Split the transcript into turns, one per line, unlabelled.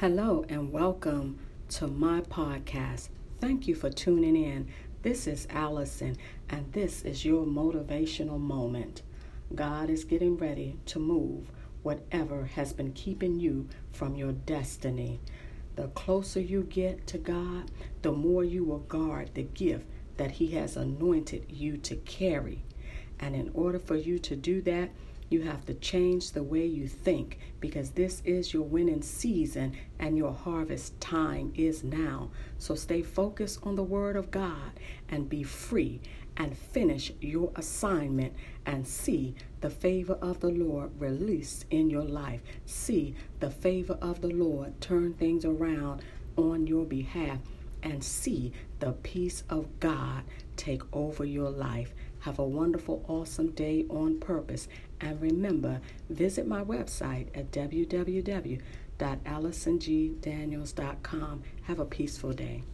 Hello and welcome to my podcast. Thank you for tuning in. This is Allison, and this is your motivational moment. God is getting ready to move whatever has been keeping you from your destiny. The closer you get to God, the more you will guard the gift that He has anointed you to carry. And in order for you to do that, you have to change the way you think because this is your winning season and your harvest time is now. So stay focused on the Word of God and be free and finish your assignment and see the favor of the Lord released in your life. See the favor of the Lord turn things around on your behalf and see the peace of God take over your life. Have a wonderful, awesome day on purpose. And remember, visit my website at www.allisongdaniels.com. Have a peaceful day.